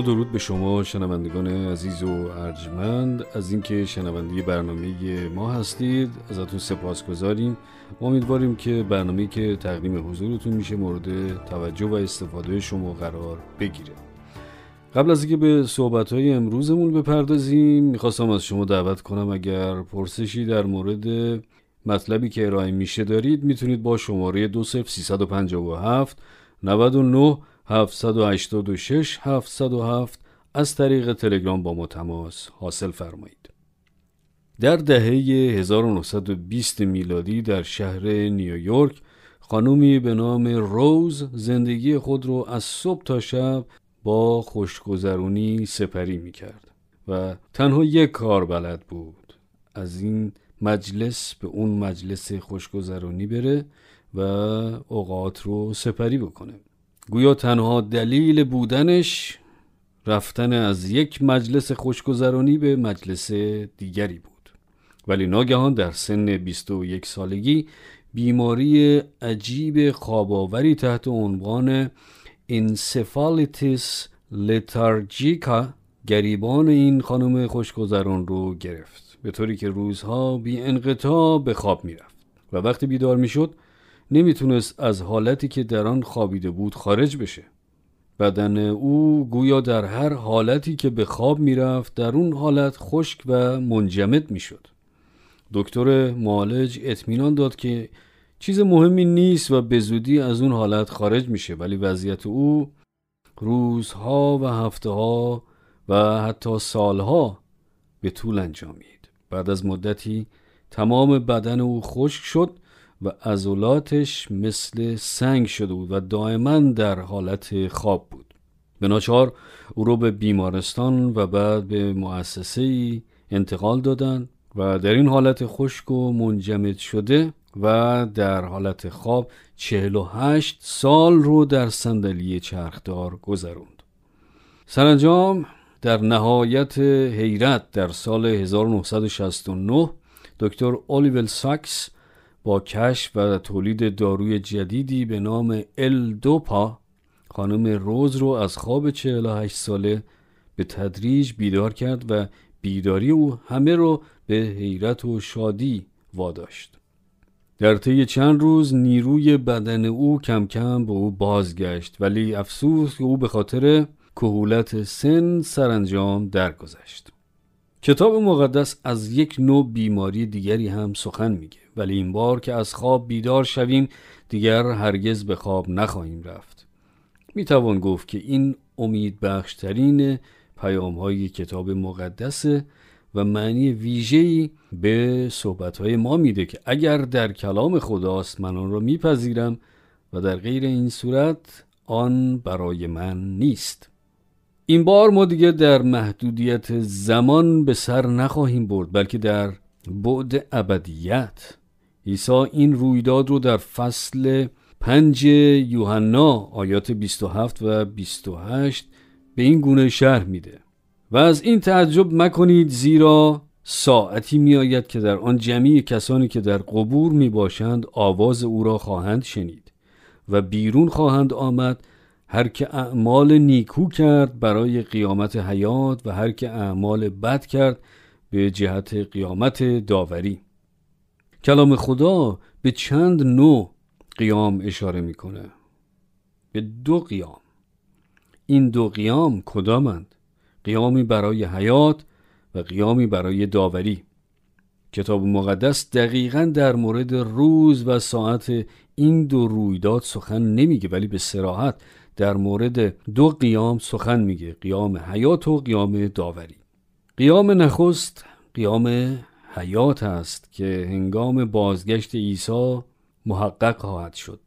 درود به شما شنوندگان عزیز و ارجمند. از اینکه شنونده برنامه ما هستید ازتون سپاس گذاریم امیدواریم که برنامه که تقدیم حضورتون میشه مورد توجه و استفاده شما قرار بگیره. قبل از اینکه به صحبت های امروزمون بپردازیم می‌خواستم از شما دعوت کنم اگر پرسشی در مورد مطلبی که ارائه میشه دارید می‌تونید با شماره 20357 99 786 707 از طریق تلگرام با ما تماس حاصل فرمایید. در دهه 1920 میلادی در شهر نیویورک خانومی به نام روز زندگی خود رو از صبح تا شب با خوشگذرونی سپری می کرد و تنها یک کار بلد بود از این مجلس به اون مجلس خوشگذرونی بره و اوقات رو سپری بکنه گویا تنها دلیل بودنش رفتن از یک مجلس خوشگذرانی به مجلس دیگری بود. ولی ناگهان در سن 21 سالگی بیماری عجیب خواباوری تحت عنوان انسفالیتیس لتارجیکا گریبان این خانم خوشگذران رو گرفت به طوری که روزها بی انقطاع به خواب می‌رفت و وقتی بیدار می‌شد نمی‌تونست از حالتی که در آن خوابیده بود خارج بشه. بدن او گویا در هر حالتی که به خواب می‌رفت در اون حالت خشک و منجمد می‌شد. دکتر معالج اطمینان داد که چیز مهمی نیست و به زودی از اون حالت خارج میشه ولی وضعیت او روزها و هفته ها و حتی سالها به طول انجامید. بعد از مدتی تمام بدن او خشک شد و عضلاتش مثل سنگ شده بود و دائما در حالت خواب بود. به ناچار او رو به بیمارستان و بعد به مؤسسه انتقال دادن و در این حالت خشک و منجمد شده و در حالت خواب 48 سال رو در صندلی چرخدار گذروند. سرانجام در نهایت حیرت در سال 1969 دکتر اولیول ساکس با کشف و تولید داروی جدیدی به نام ال دوپا خانم روز رو از خواب 48 ساله به تدریج بیدار کرد و بیداری او همه رو به حیرت و شادی واداشت. در طی چند روز نیروی بدن او کم کم به او بازگشت ولی افسوس او به خاطر کهولت سن سرانجام درگذشت. کتاب مقدس از یک نوع بیماری دیگری هم سخن میگه. ولی این بار که از خواب بیدار شویم دیگر هرگز به خواب نخواهیم رفت. می‌توان گفت که این امید بخشترین پیام های کتاب مقدسه و معنی ویژه‌ای به صحبت های ما میده که اگر در کلام خداست من آن را میپذیرم و در غیر این صورت آن برای من نیست. این بار ما دیگه در محدودیت زمان به سر نخواهیم برد بلکه در بعد ابدیت. عیسی این رویداد رو در فصل پنج یوحنا آیات 27 و 28 به این گونه شرح میده. و از این تعجب مکنید زیرا ساعتی میآید که در آن جمعی کسانی که در قبور می باشند آواز او را خواهند شنید و بیرون خواهند آمد هر که اعمال نیکو کرد برای قیامت حیات و هر که اعمال بد کرد به جهت قیامت داوری. کلام خدا به چند نوع قیام اشاره می‌کنه؟ به دو قیام. این دو قیام کدامند؟ قیامی برای حیات و قیامی برای داوری. کتاب مقدس دقیقا در مورد روز و ساعت این دو رویداد سخن نمیگه ولی به سراحت در مورد دو قیام سخن میگه قیام حیات و قیام داوری. قیام نخست قیام حیات است که هنگام بازگشت عیسی محقق خواهد شد.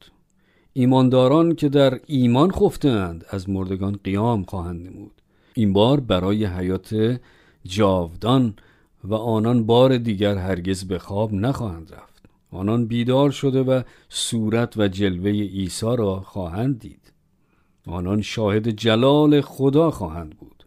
ایمانداران که در ایمان خفتند از مردگان قیام خواهند نمود. این بار برای حیات جاودان و آنان بار دیگر هرگز به خواب نخواهند رفت. آنان بیدار شده و صورت و جلوه عیسی را خواهند دید. آنان شاهد جلال خدا خواهند بود.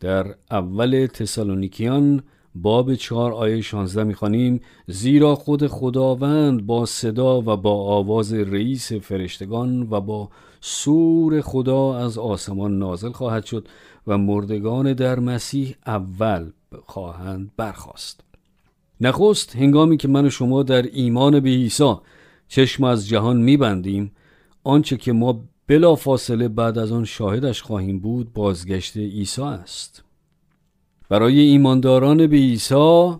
در اول تسالونیکیان باب چهار آیه 16 می‌خوانیم. زیرا خود خداوند با صدا و با آواز رئیس فرشتگان و با سور خدا از آسمان نازل خواهد شد و مردگان در مسیح اول خواهند برخواست نخست هنگامی که من و شما در ایمان به عیسی چشم از جهان میبندیم آنچه که ما بلا فاصله بعد از آن شاهدش خواهیم بود بازگشت عیسی است. برای ایمانداران به عیسی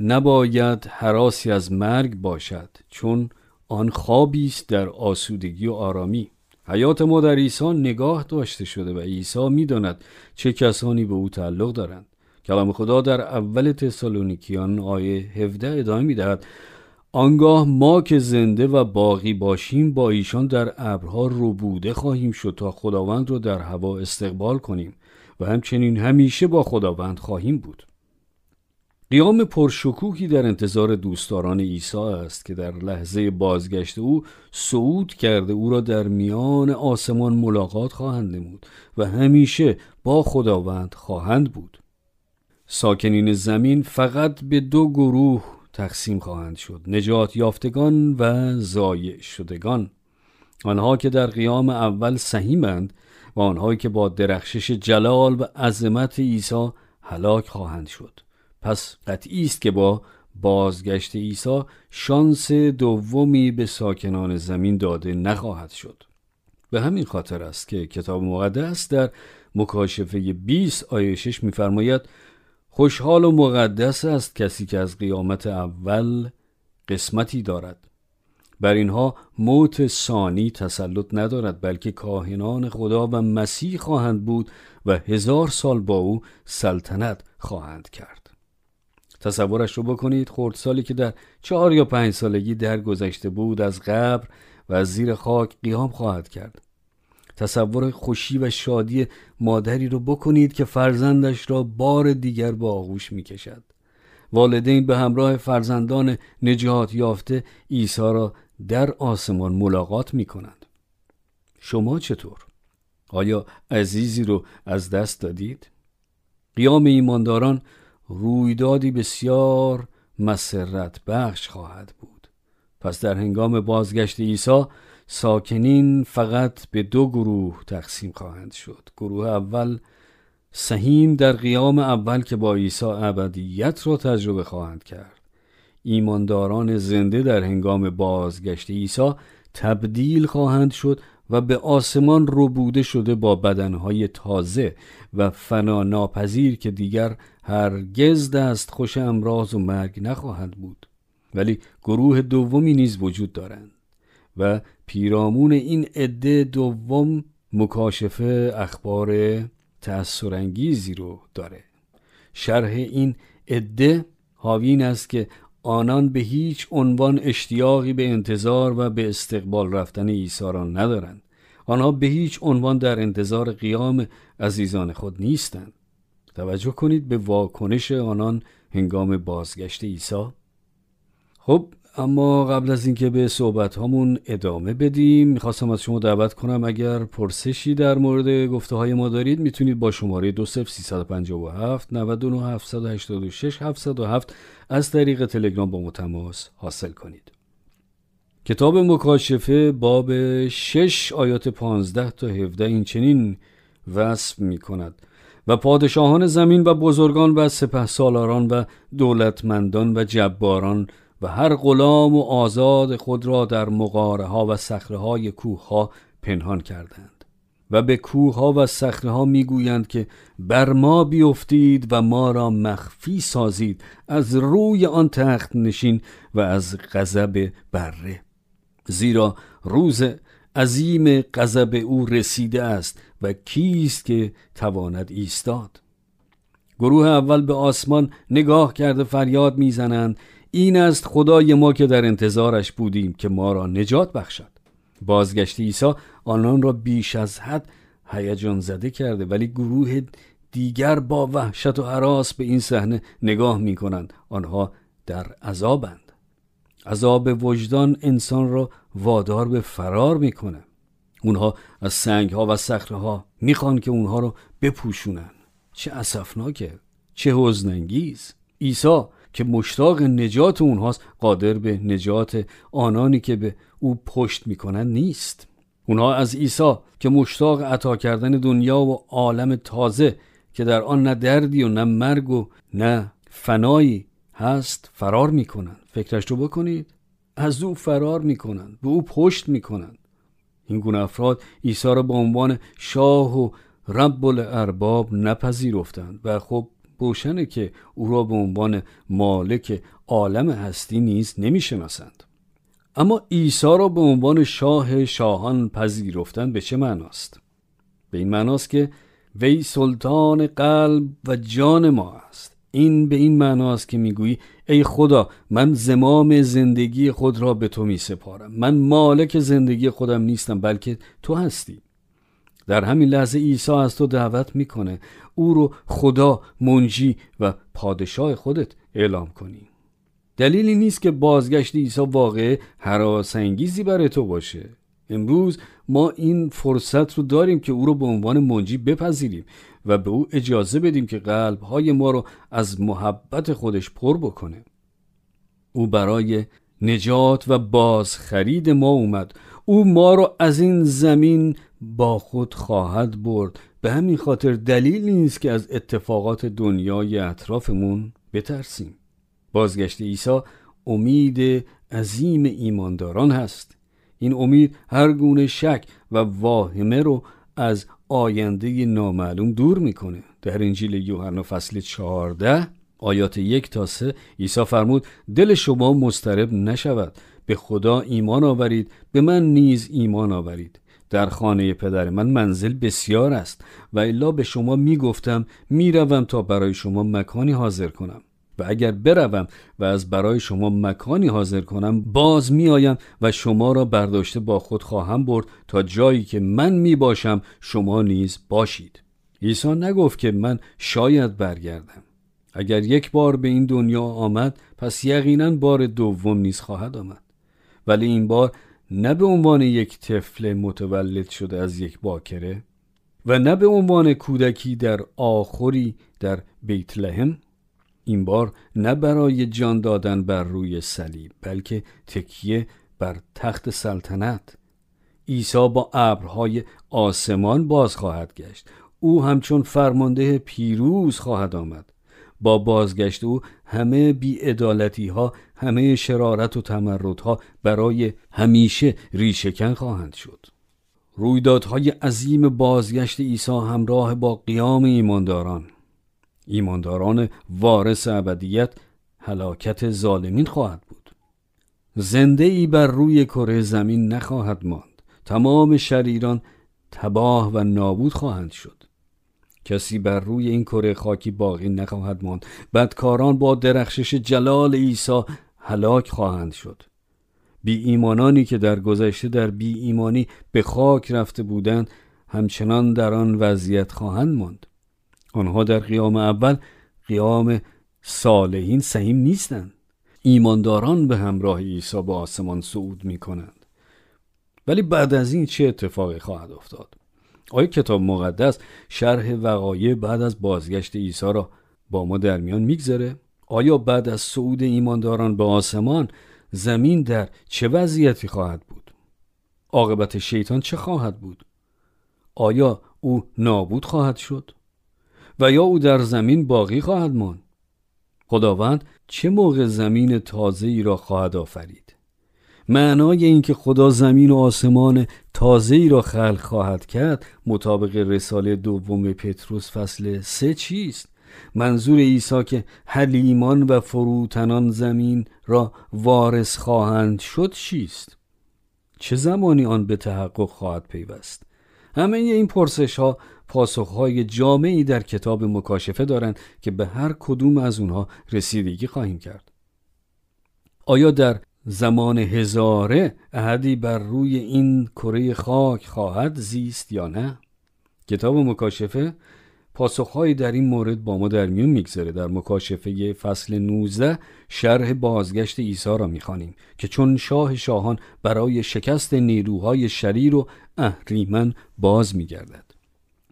نباید حراسی از مرگ باشد چون آن خوابی است در آسودگی و آرامی. حیات ما در عیسی نگاه داشته شده و عیسی می‌داند چه کسانی به او تعلق دارند. کلام خدا در اول تسالونیکیان آیه 17 ادامه می‌دهد آنگاه ما که زنده و باقی باشیم با ایشان در ابرها روبوده خواهیم شد تا خداوند را در هوا استقبال کنیم. و همچنین همیشه با خداوند خواهیم بود. قیام پرشکوهی در انتظار دوستداران عیسی است که در لحظه بازگشت او صعود کرده او را در میان آسمان ملاقات خواهند نمود و همیشه با خداوند خواهند بود. ساکنین زمین فقط به دو گروه تقسیم خواهند شد نجات یافتگان و زایع شدگان. آنها که در قیام اول سهیمند و آنهایی که با درخشش جلال و عظمت عیسی هلاک خواهند شد. پس قطعی است که با بازگشت عیسی شانس دومی به ساکنان زمین داده نخواهد شد. به همین خاطر است که کتاب مقدس در مکاشفه 20 آیه 6 می‌فرماید خوشحال و مقدس است کسی که از قیامت اول قسمتی دارد. بر اینها موت ثانی تسلط ندارد بلکه کاهنان خدا و مسیح خواهند بود و هزار سال با او سلطنت خواهند کرد تصورش رو بکنید خردسالی که در چهار یا پنج سالگی درگذشته بود از قبر و از زیر خاک قیام خواهد کرد تصور خوشی و شادی مادری رو بکنید که فرزندش را بار دیگر به آغوش می کشد. والدین به همراه فرزندان نجات یافته عیسی را در آسمان ملاقات می کنند. شما چطور؟ آیا عزیزی رو از دست دادید؟ قیام ایمانداران رویدادی بسیار مسرت بخش خواهد بود. پس در هنگام بازگشت عیسی ساکنین فقط به دو گروه تقسیم خواهند شد گروه اول سهیم در قیام اول که با عیسی ابدیت را تجربه خواهند کرد ایمانداران زنده در هنگام بازگشت عیسی تبدیل خواهند شد و به آسمان ربوده شده با بدنهای تازه و فنا ناپذیر که دیگر هرگز دست خوش امراض و مرگ نخواهند بود. ولی گروه دومی نیز وجود دارند و پیرامون این عده دوم مکاشفه اخبار تأثرانگیزی رو داره. شرح این عده حاوین است که آنان به هیچ عنوان اشتیاقی به انتظار و به استقبال رفتن عیسی را ندارند. آنها به هیچ عنوان در انتظار قیام عزیزان خود نیستند. توجه کنید به واکنش آنان هنگام بازگشت عیسی. خب اما قبل از اینکه به صحبت هامون ادامه بدیم می‌خواستم از شما دعوت کنم اگر پرسشی در مورد گفته های ما دارید می‌تونید با شماره 20357 99 786 707 از طریق تلگرام با متماس حاصل کنید. کتاب مکاشفه باب 6 آیات 15 تا 17 این چنین وصف می کند و پادشاهان زمین و بزرگان و سپه سالاران و دولتمندان و جباران و هر غلام و آزاد خود را در مقاره ها و سخره های کوه ها پنهان کردند و به کوه ها و سخره ها می‌گویند که بر ما بیفتید و ما را مخفی سازید از روی آن تخت نشین و از غضب بره. زیرا روز عظیم غضب او رسیده است و کیست که تواند ایستاد. گروه اول به آسمان نگاه کرده فریاد می‌زنند این است خدای ما که در انتظارش بودیم که ما را نجات بخشد. بازگشت عیسی آنان را بیش از حد هیجان زده کرده ولی گروه دیگر با وحشت و حراس به این صحنه نگاه می کنند آنها در عذابند. عذاب وجدان انسان را وادار به فرار می‌کنه. اونها از سنگ ها و صخره ها می‌خوان که اونها رو بپوشونن. چه اسفناکه چه حزنانگیز. عیسی که مشتاق نجات اونهاست قادر به نجات آنانی که به او پشت می‌کنن نیست. اونها از عیسی که مشتاق عطا کردن دنیا و عالم تازه که در آن نه دردی و نه مرگ و نه فنایی هست فرار می‌کنن فکرش رو بکنید. از او فرار می‌کنن به او پشت می‌کنن این گونه افراد عیسی را به عنوان شاه و رب الارباب نپذیرفتند و خب روشنه که او را به عنوان مالک عالم هستی نیز نمی‌شناسند. اما عیسی را به عنوان شاه شاهان پذیرفتن به چه معناست؟ به این معناست که وی سلطان قلب و جان ما است. این به این معناست که می‌گویی ای خدا من زمام زندگی خود را به تو می سپارم من مالک زندگی خودم نیستم بلکه تو هستی. در همین لحظه عیسی از تو دعوت می‌کنه. او رو خدا منجی و پادشاه خودت اعلام کنی. دلیلی نیست که بازگشت عیسی واقع حراسانگیزی برای تو باشه. امروز ما این فرصت رو داریم که او رو به عنوان منجی بپذیریم و به او اجازه بدیم که قلبهای ما رو از محبت خودش پر بکنه. او برای نجات و بازخرید ما اومد. او ما رو از این زمین با خود خواهد برد. به همین خاطر دلیل نیست که از اتفاقات دنیای اطرافمون بترسیم. بازگشت عیسی امید عظیم ایمانداران هست. این امید هر گونه شک و واهمه رو از آینده نامعلوم دور می‌کنه. در انجیل یوحنا فصل 14 آیات یک تا سه عیسی فرمود دل شما مسترب نشود. به خدا ایمان آورید به من نیز ایمان آورید. در خانه پدر من منزل بسیار است و الا به شما می‌گفتم می‌روم تا برای شما مکانی حاضر کنم. و اگر بروم و از برای شما مکانی حاضر کنم باز میآیم و شما را برداشته با خود خواهم برد تا جایی که من می باشم شما نیز باشید. عیسی نگفت که من شاید برگردم. اگر یک بار به این دنیا آمد پس یقینا بار دوم نیز خواهد آمد. ولی این بار نه به عنوان یک طفل متولد شده از یک باکره و نه به عنوان کودکی در آخری در بیت لحم این بار نه برای جان دادن بر روی صلیب بلکه تکیه بر تخت سلطنت. عیسی با ابرهای آسمان باز خواهد گشت. او همچون فرمانده پیروز خواهد آمد. با بازگشت او همه بیعدالتی ها همه شرارت و تمردها برای همیشه ریشکن خواهند شد. رویدادهای عظیم بازگشت عیسی همراه با قیام ایمانداران. ایمانداران وارث ابدیت هلاکت ظالمین خواهد بود. زنده ای بر روی کره زمین نخواهد ماند. تمام شریران تباه و نابود خواهند شد. کسی بر روی این کره خاکی باقی نخواهد ماند. بدکاران با درخشش جلال عیسی هلاک خواهند شد. بی ایمانانی که در گذشته در بی ایمانی به خاک رفته بودند همچنان در آن وضعیت خواهند ماند. آنها در قیام اول قیام صالحین سهیم نیستند. ایمانداران به همراه عیسی به آسمان صعود می کنند ولی بعد از این چه اتفاقی خواهد افتاد؟ آیا کتاب مقدس شرح وقایع بعد از بازگشت عیسی را با ما در میان می‌گذاره؟ آیا بعد از صعود ایمانداران به آسمان زمین در چه وضعیتی خواهد بود؟ عاقبت شیطان چه خواهد بود؟ آیا او نابود خواهد شد؟ و یا او در زمین باقی خواهد ماند؟ خداوند چه موقع زمین تازه ای را خواهد آفرید؟ معنای اینکه خدا زمین و آسمان تازه ای را خلق خواهد کرد مطابق رساله دوم پتروس فصل سه چیست؟ منظور عیسی که حلیمان و فروتنان زمین را وارث خواهند شد چیست؟ چه زمانی آن به تحقق خواهد پیوست؟ همه این پرسش ها پاسخهای جامعی در کتاب مکاشفه دارند که به هر کدوم از اونها رسیدگی خواهیم کرد. آیا در زمان هزاره احدی بر روی این کره خاک خواهد زیست یا نه؟ کتاب مکاشفه پاسخهایی در این مورد با ما در میون می‌گذاره. در مکاشفه فصل 19 شرح بازگشت عیسی را می‌خوانیم که چون شاه شاهان برای شکست نیروهای شریر و اهریمن باز میگردد.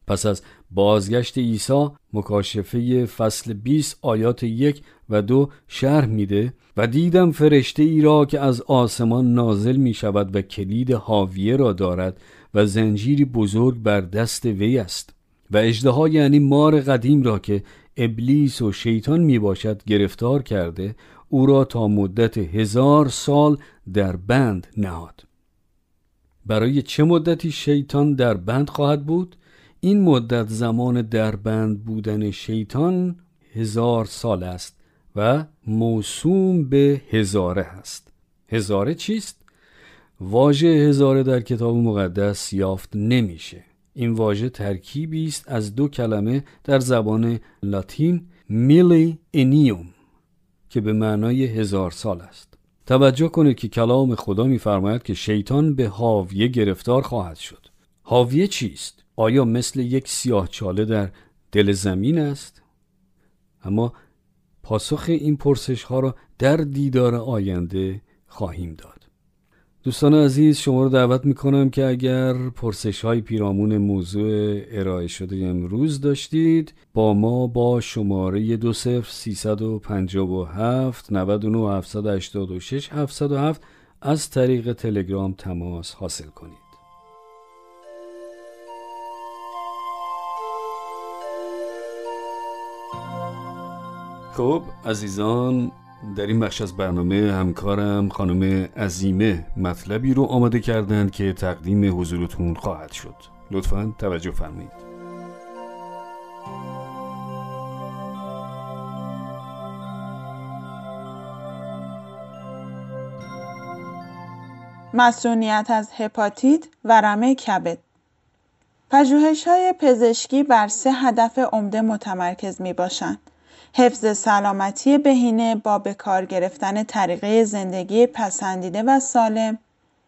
پس از بازگشت عیسی مکاشفه فصل 20 آیات یک و دو شرح میده و دیدم فرشته ای را که از آسمان نازل می شود و کلید حاویه را دارد و زنجیری بزرگ بر دست وی است و اجده یعنی مار قدیم را که ابلیس و شیطان می باشد گرفتار کرده او را تا مدت هزار سال در بند نهاد برای چه مدتی شیطان در بند خواهد بود؟ این مدت زمان در بند بودن شیطان هزار سال است و موسوم به هزاره هست. هزاره چیست؟ واژه هزاره در کتاب مقدس یافت نمیشه. این واژه ترکیبی است از دو کلمه در زبان لاتین میلی انیوم که به معنای هزار سال است. توجه کنید که کلام خدا میفرماید که شیطان به حاویه گرفتار خواهد شد. حاویه چیست؟ آیا مثل یک سیاه چاله در دل زمین است؟ اما پاسخ این پرسش ها را در دیدار آینده خواهیم داد. دوستان عزیز شما رو دعوت می‌کنم که اگر پرسش های پیرامون موضوع ارائه شده امروز داشتید با ما با شماره دو سفر سیصد و پنجاب و هفت نود و نو هفتصد هشتاد و شش هفتصد و هفت از طریق تلگرام تماس حاصل کنید. خب عزیزان در این بخش از برنامه همکارم خانم عزیمه مطلبی رو آماده کردند که تقدیم حضورتون خواهد شد. لطفا توجه فرمایید. مسئولیت از هپاتیت و رمه کبد. پژوهش های پزشکی بر سه هدف عمده متمرکز می باشند. حفظ سلامتی بهینه با به کار گرفتن طریقه زندگی پسندیده و سالم،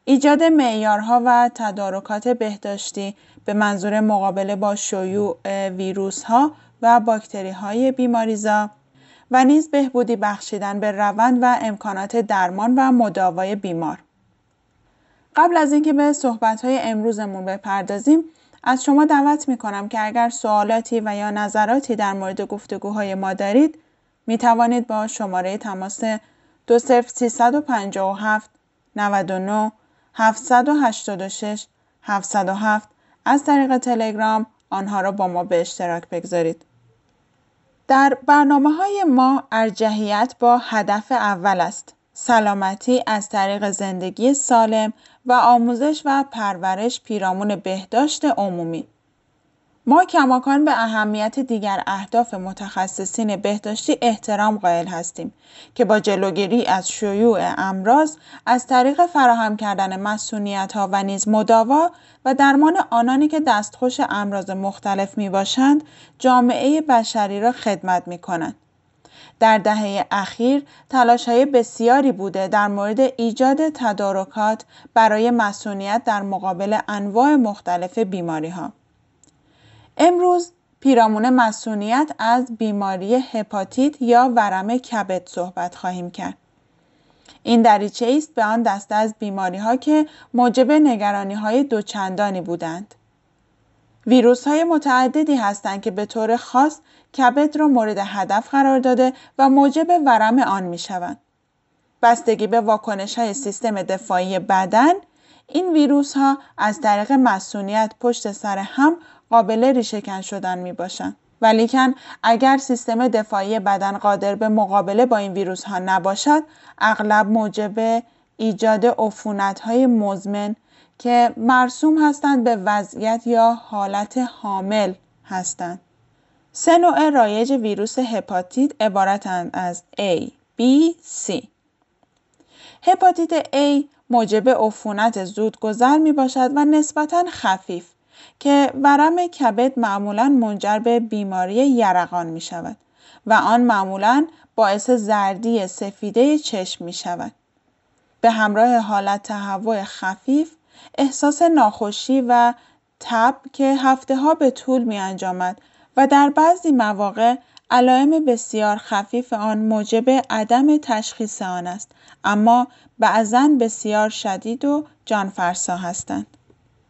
ایجاد معیارها و تدارکات بهداشتی به منظور مقابله با شیوع ویروسها و باکتریهای بیماریزا و نیز بهبودی بخشیدن به روند و امکانات درمان و مداوای بیمار. قبل از اینکه به صحبت‌های امروزمون بپردازیم، از شما دعوت می کنم که اگر سوالاتی و یا نظراتی در مورد گفتگوهای ما دارید می توانید با شماره تماس 20357 99 786 707 از طریق تلگرام آنها را با ما به اشتراک بگذارید. در برنامه های ما ارجحیت با هدف اول است. سلامتی از طریق زندگی سالم و آموزش و پرورش پیرامون بهداشت عمومی ما کماکان به اهمیت دیگر اهداف متخصصین بهداشتی احترام قائل هستیم که با جلوگیری از شیوع امراض از طریق فراهم کردن مسئولیت ها و نیز مداوا و درمان آنانی که دستخوش امراض مختلف می باشند جامعه بشری را خدمت می کنند. در دهه اخیر های بسیاری بوده در مورد ایجاد تدارکات برای مسئولیت در مقابل انواع مختلف ها. امروز پیرامون مسئولیت از بیماری هپاتیت یا ورم کبد صحبت خواهیم کرد. این دریچه است به آن دسته از بیماری ها که موجب نگرانی های دوچندانی بودند. ویروس های متعددی هستند که به طور خاص کبد را مورد هدف قرار داده و موجب ورم آن می شوند. بستگی به واکنش های سیستم دفاعی بدن این ویروس ها از طریق مسئولیت پشت سر هم قابل ریشهکن شدن می باشند. ولیکن اگر سیستم دفاعی بدن قادر به مقابله با این ویروس ها نباشد اغلب موجب ایجاد عفونت های مزمن که مرسوم هستند به وضعیت یا حالت حامل هستند. سه نوع رایج ویروس هپاتیت عبارتند از A, B, C. هپاتیت A موجب عفونت زودگذر می باشد و نسبتا خفیف که ورم کبد معمولا منجر به بیماری یرقان می شود و آن معمولا باعث زردی سفیده چشم می شود. به همراه حالت تهوع خفیف احساس ناخوشی و تب که هفته ها به طول می انجامد و در بعضی مواقع علائم بسیار خفیف آن موجب عدم تشخیص آن است اما بعضا بسیار شدید و جانفرسا هستند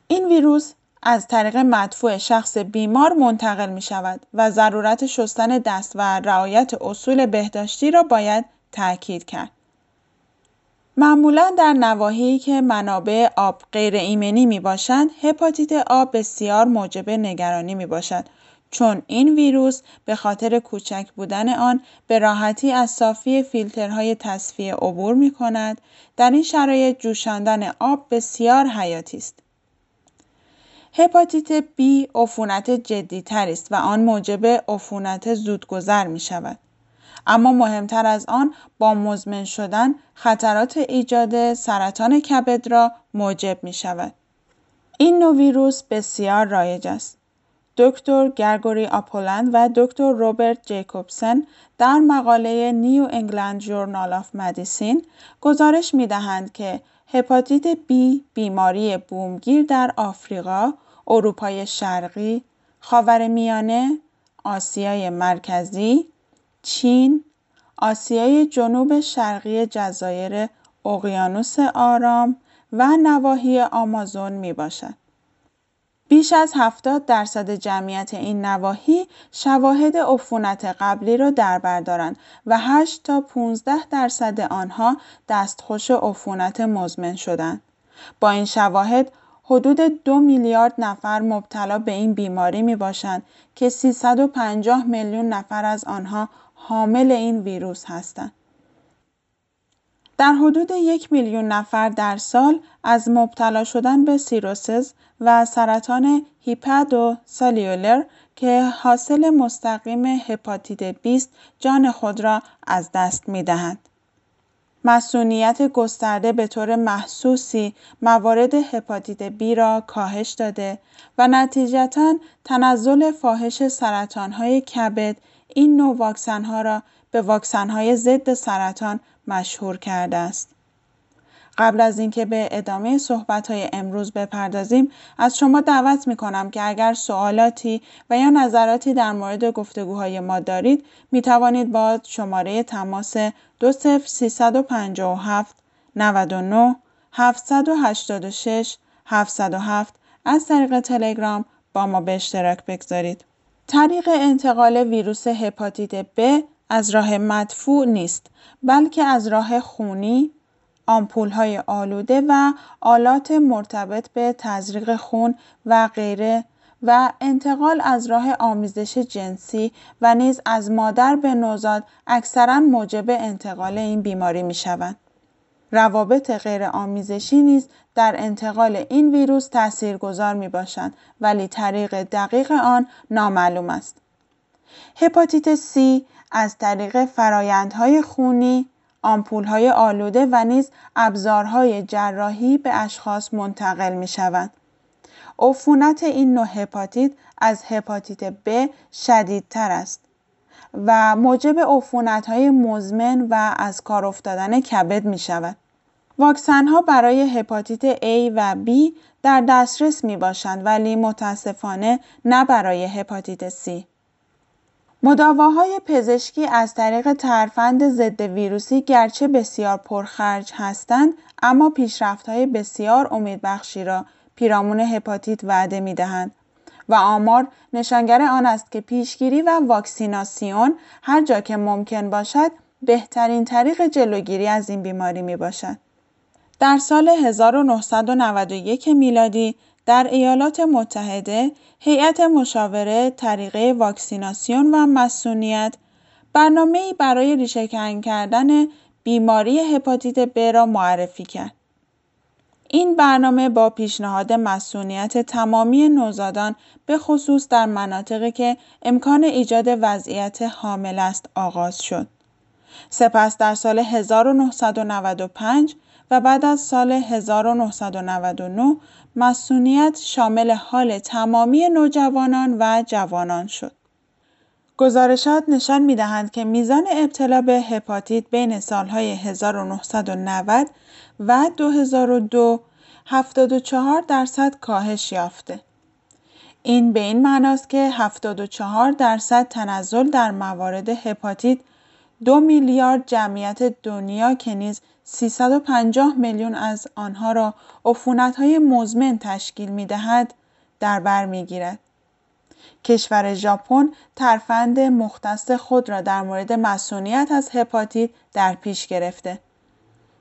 این ویروس از طریق مدفوع شخص بیمار منتقل می شود و ضرورت شستن دست و رعایت اصول بهداشتی را باید تاکید کرد. معمولا در نواحی که منابع آب غیر ایمنی می باشند، هپاتیت آب بسیار موجب نگرانی می باشد چون این ویروس به خاطر کوچک بودن آن به راحتی از صافی فیلترهای تصفیه عبور می کند. در این شرایط جوشاندن آب بسیار حیاتی است. هپاتیت B عفونت جدیتر است و آن موجب عفونت زودگذر می شود. اما مهمتر از آن با مزمن شدن خطرات ایجاد سرطان کبد را موجب می شود. این نوع ویروس بسیار رایج است. دکتر گرگوری آپولند و دکتر روبرت جیکوبسن در مقاله New England Journal of Medicine گزارش می دهند که هپاتیت B بیماری بومگیر در آفریقا، اروپای شرقی، خاورمیانه، آسیای مرکزی، چین، آسیای جنوب شرقی جزایر اقیانوس آرام و نواحی آمازون می باشد. بیش از 70 درصد جمعیت این نواحی شواهد عفونت قبلی را در بر دارند و 8 تا 15 درصد آنها دستخوش عفونت مزمن شدند. با این شواهد حدود دو میلیارد نفر مبتلا به این بیماری می باشند که 350 میلیون نفر از آنها حامل این ویروس هستند. در حدود یک میلیون نفر در سال از مبتلا شدن به سیروسز و سرطان هیپادو سالیولر که حاصل مستقیم هپاتیت 20 جان خود را از دست می دهند. مسئولیت گسترده به طور محسوسی موارد هپاتیت بی را کاهش داده و نتیجتا تنزل فاحش سرطانهای کبد این نوع واکسنها را به واکسنهای ضد سرطان مشهور کرده است. قبل از اینکه به ادامه صحبت های امروز بپردازیم از شما دعوت می کنم که اگر سوالاتی و یا نظراتی در مورد گفتگوهای ما دارید می توانید با شماره تماس 20357 99 786 707 از طریق تلگرام با ما به اشتراک بگذارید. طریق انتقال ویروس هپاتیت B از راه مدفوع نیست بلکه از راه خونی، های آلوده و آلات مرتبط به تزریق خون و غیره و انتقال از راه آمیزش جنسی و نیز از مادر به نوزاد اکثرا موجب انتقال این بیماری می شوند. روابط غیر آمیزشی نیز در انتقال این ویروس تاثیرگذار می باشند ولی طریق دقیق آن نامعلوم است. هپاتیت C از طریق فرایندهای خونی، های آلوده و نیز ابزارهای جراحی به اشخاص منتقل می شوند. عفونت این نوع هپاتیت از هپاتیت B شدیدتر است و موجب های مزمن و از کار افتادن کبد می شود. واکسن ها برای هپاتیت A و B در دسترس می باشند ولی متاسفانه نه برای هپاتیت C. مداواهای پزشکی از طریق ترفند ضد ویروسی گرچه بسیار پرخرج هستند اما پیشرفت‌های بسیار امیدبخشی را پیرامون هپاتیت وعده می‌دهند و آمار نشانگر آن است که پیشگیری و واکسیناسیون هر جا که ممکن باشد بهترین طریق جلوگیری از این بیماری می باشد. در سال 1991 میلادی در ایالات متحده هیئت مشاوره طریقه واکسیناسیون و مسئولیت برنامه‌ای برای ریشهکن کردن بیماری هپاتیت ب را معرفی کرد. این برنامه با پیشنهاد مسئولیت تمامی نوزادان به خصوص در مناطقی که امکان ایجاد وضعیت حامل است آغاز شد. سپس در سال 1995 و بعد از سال 1999 مسئولیت شامل حال تمامی نوجوانان و جوانان شد. گزارشات نشان می دهند که میزان ابتلا به هپاتیت بین سالهای 1990 و 2002 74 درصد کاهش یافته. این به این معناست که 74 درصد تنزل در موارد هپاتیت دو میلیارد جمعیت دنیا که نیز 350 میلیون از آنها را های مزمن تشکیل می دهد در بر می گیرد. کشور ژاپن ترفند مختص خود را در مورد مسئولیت از هپاتیت در پیش گرفته.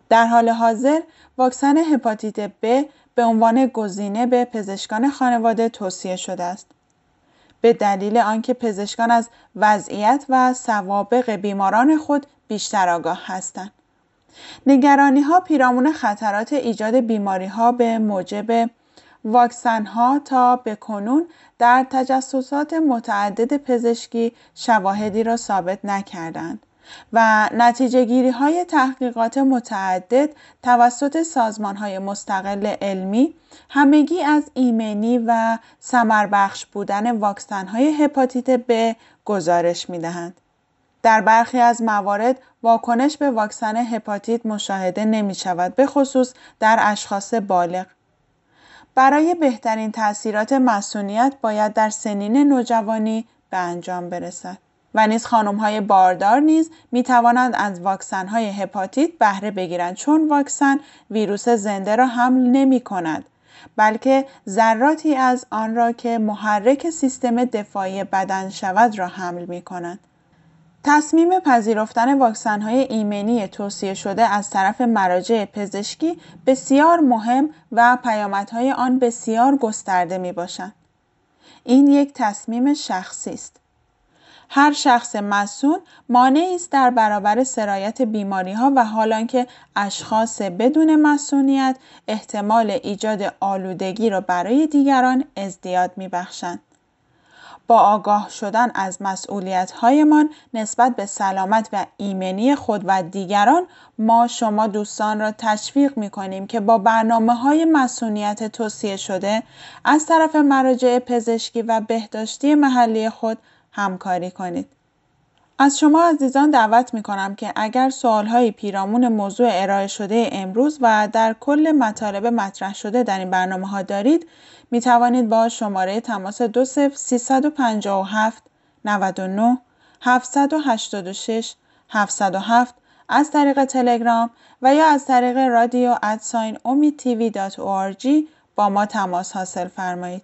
در حال حاضر واکسن هپاتیت B به عنوان گزینه به پزشکان خانواده توصیه شده است. به دلیل آنکه پزشکان از وضعیت و سوابق بیماران خود بیشتر آگاه هستند. نگرانی ها پیرامون خطرات ایجاد بیماری ها به موجب واکسن ها تا به کنون در تجسسات متعدد پزشکی شواهدی را ثابت نکردند و نتیجه گیری های تحقیقات متعدد توسط سازمان های مستقل علمی همگی از ایمنی و سمربخش بودن واکسن های هپاتیت B گزارش می دهند. در برخی از موارد واکنش به واکسن هپاتیت مشاهده نمی شود به خصوص در اشخاص بالغ. برای بهترین تاثیرات مسئولیت باید در سنین نوجوانی به انجام برسد. و نیز خانم های باردار نیز می توانند از واکسن های هپاتیت بهره بگیرند چون واکسن ویروس زنده را حمل نمی کند بلکه ذراتی از آن را که محرک سیستم دفاعی بدن شود را حمل می کند. تصمیم پذیرفتن واکسن های ایمنی توصیه شده از طرف مراجع پزشکی بسیار مهم و پیامدهای آن بسیار گسترده می باشند. این یک تصمیم شخصی است. هر شخص مسئول مانعی است در برابر سرایت بیماری ها و حالان که اشخاص بدون مسئولیت احتمال ایجاد آلودگی را برای دیگران ازدیاد می بخشند. با آگاه شدن از مسئولیت هایمان نسبت به سلامت و ایمنی خود و دیگران ما شما دوستان را تشویق می کنیم که با برنامه های مسئولیت توصیه شده از طرف مراجع پزشکی و بهداشتی محلی خود همکاری کنید. از شما عزیزان دعوت می کنم که اگر سوالهایی پیرامون موضوع ارائه شده امروز و در کل مطالب مطرح شده در این برنامه ها دارید می توانید با شماره تماس 357 99 786 707 از طریق تلگرام و یا از طریق رادیو ادساین امید تیوی با ما تماس حاصل فرمایید.